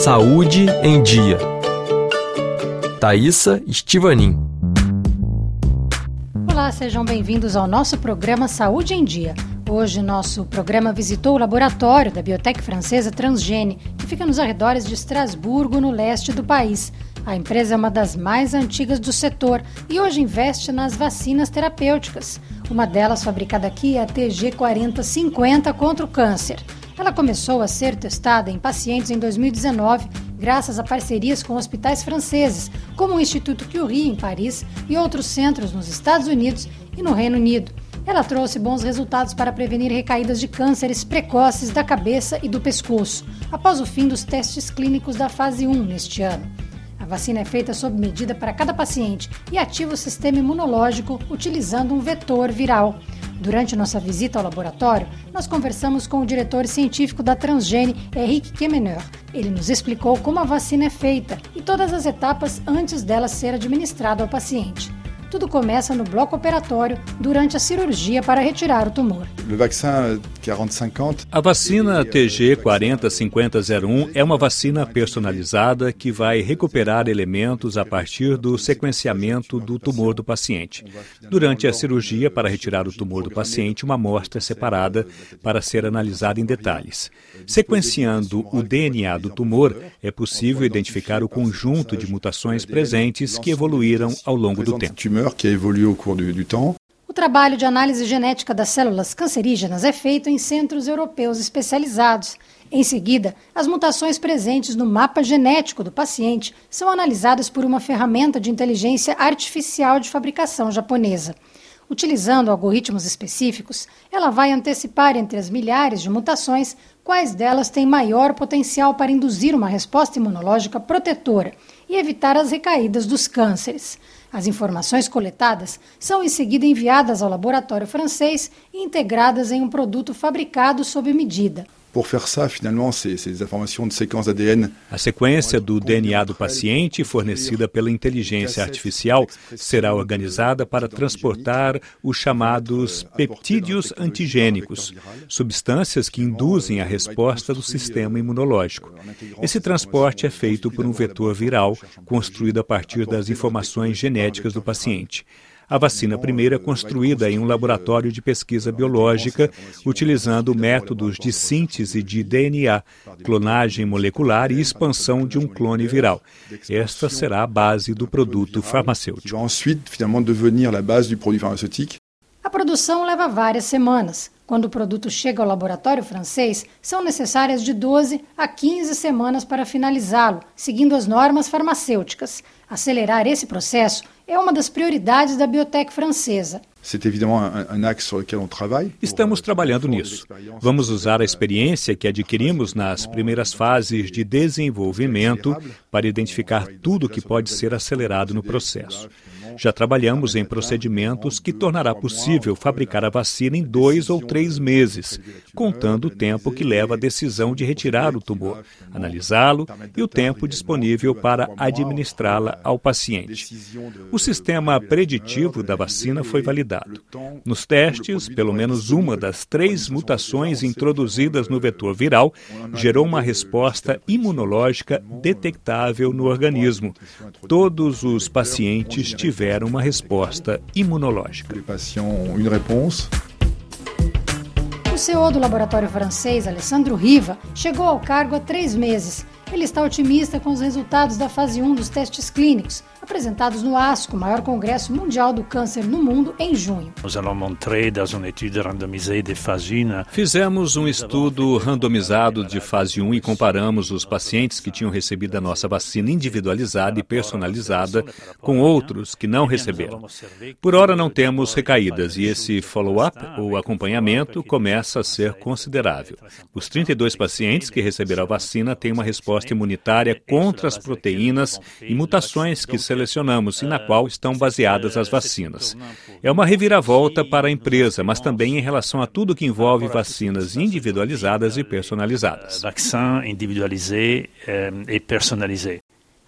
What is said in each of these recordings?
Saúde em Dia. Thaisa Estivanin. Olá, sejam bem-vindos ao nosso programa Saúde em Dia. Hoje, nosso programa visitou o laboratório da biotech francesa Transgene, que fica nos arredores de Estrasburgo, no leste do país. A empresa é uma das mais antigas do setor e hoje investe nas vacinas terapêuticas. Uma delas, fabricada aqui, é a TG4050 contra o câncer. Ela começou a ser testada em pacientes em 2019, graças a parcerias com hospitais franceses, como o Instituto Curie, em Paris, e outros centros nos Estados Unidos e no Reino Unido. Ela trouxe bons resultados para prevenir recaídas de cânceres precoces da cabeça e do pescoço, após o fim dos testes clínicos da fase 1 neste ano. A vacina é feita sob medida para cada paciente e ativa o sistema imunológico utilizando um vetor viral. Durante nossa visita ao laboratório, nós conversamos com o diretor científico da Transgene, Henrique Kemeneur. Ele nos explicou como a vacina é feita e todas as etapas antes dela ser administrada ao paciente. Tudo começa no bloco operatório durante a cirurgia para retirar o tumor. A vacina TG 405001 é uma vacina personalizada que vai recuperar elementos a partir do sequenciamento do tumor do paciente. Durante a cirurgia para retirar o tumor do paciente, uma amostra é separada para ser analisada em detalhes. Sequenciando o DNA do tumor, é possível identificar o conjunto de mutações presentes que evoluíram ao longo do tempo qui a évolué au cours du, du temps. O trabalho de análise genética das células cancerígenas é feito em centros europeus especializados. Em seguida, as mutações presentes no mapa genético do paciente são analisadas por uma ferramenta de inteligência artificial de fabricação japonesa. Utilizando algoritmos específicos, ela vai antecipar entre as milhares de mutações quais delas têm maior potencial para induzir uma resposta imunológica protetora e evitar as recaídas dos cânceres. As informações coletadas são em seguida enviadas ao laboratório francês e integradas em um produto fabricado sob medida. Pour faire ça, finalement, ces, informations de séquence ADN. A sequência do DNA do paciente, fornecida pela inteligência artificial, será organizada para transportar os chamados peptídeos antigênicos, substâncias que induzem a resposta do sistema imunológico. Esse transporte é feito por um vetor viral construído a partir das informações genéticas do paciente. A vacina primeira é construída em um laboratório de pesquisa biológica, utilizando métodos de síntese de DNA, clonagem molecular e expansão de um clone viral. Esta será a base do produto farmacêutico. A produção leva várias semanas. Quando o produto chega ao laboratório francês, são necessárias de 12 a 15 semanas para finalizá-lo, seguindo as normas farmacêuticas. Acelerar esse processo é uma das prioridades da biotech francesa. Estamos trabalhando nisso. Vamos usar a experiência que adquirimos nas primeiras fases de desenvolvimento para identificar tudo que pode ser acelerado no processo. Já trabalhamos em procedimentos que tornará possível fabricar a vacina em dois ou três meses, contando o tempo que leva a decisão de retirar o tumor, analisá-lo e o tempo disponível para administrá-la ao paciente. O sistema preditivo da vacina foi validado. Nos testes, pelo menos uma das três mutações introduzidas no vetor viral gerou uma resposta imunológica detectável no organismo. Todos os pacientes tiveram uma resposta imunológica. O CEO do laboratório francês, Alessandro Riva, chegou ao cargo há três meses. Ele está otimista com os resultados da fase 1 dos testes clínicos, apresentados no ASCO, maior congresso mundial do câncer no mundo, em junho. Fizemos um estudo randomizado de fase 1 e comparamos os pacientes que tinham recebido a nossa vacina individualizada e personalizada com outros que não receberam. Por hora não temos recaídas e esse follow-up, ou acompanhamento, começa a ser considerável. Os 32 pacientes que receberam a vacina têm uma resposta imunitária contra as proteínas e mutações que selecionamos e na qual estão baseadas as vacinas. É uma reviravolta para a empresa, mas também em relação a tudo que envolve vacinas individualizadas e personalizadas. Vaccin individualisé e.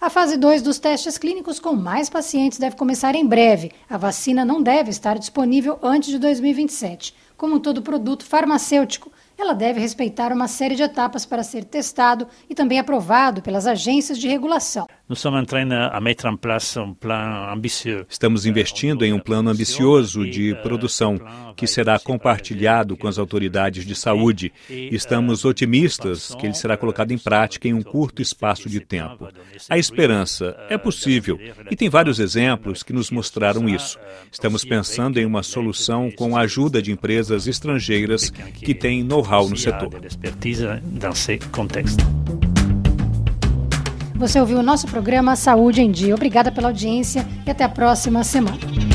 A fase 2 dos testes clínicos com mais pacientes deve começar em breve. A vacina não deve estar disponível antes de 2027. Como todo produto farmacêutico, ela deve respeitar uma série de etapas para ser testado e também aprovado pelas agências de regulação. Estamos investindo em um plano ambicioso de produção que será compartilhado com as autoridades de saúde. Estamos otimistas que ele será colocado em prática em um curto espaço de tempo. A esperança é possível e tem vários exemplos que nos mostraram isso. Estamos pensando em uma solução com a ajuda de empresas estrangeiras que têm know-how no setor. Você ouviu o nosso programa Saúde em Dia. Obrigada pela audiência e até a próxima semana.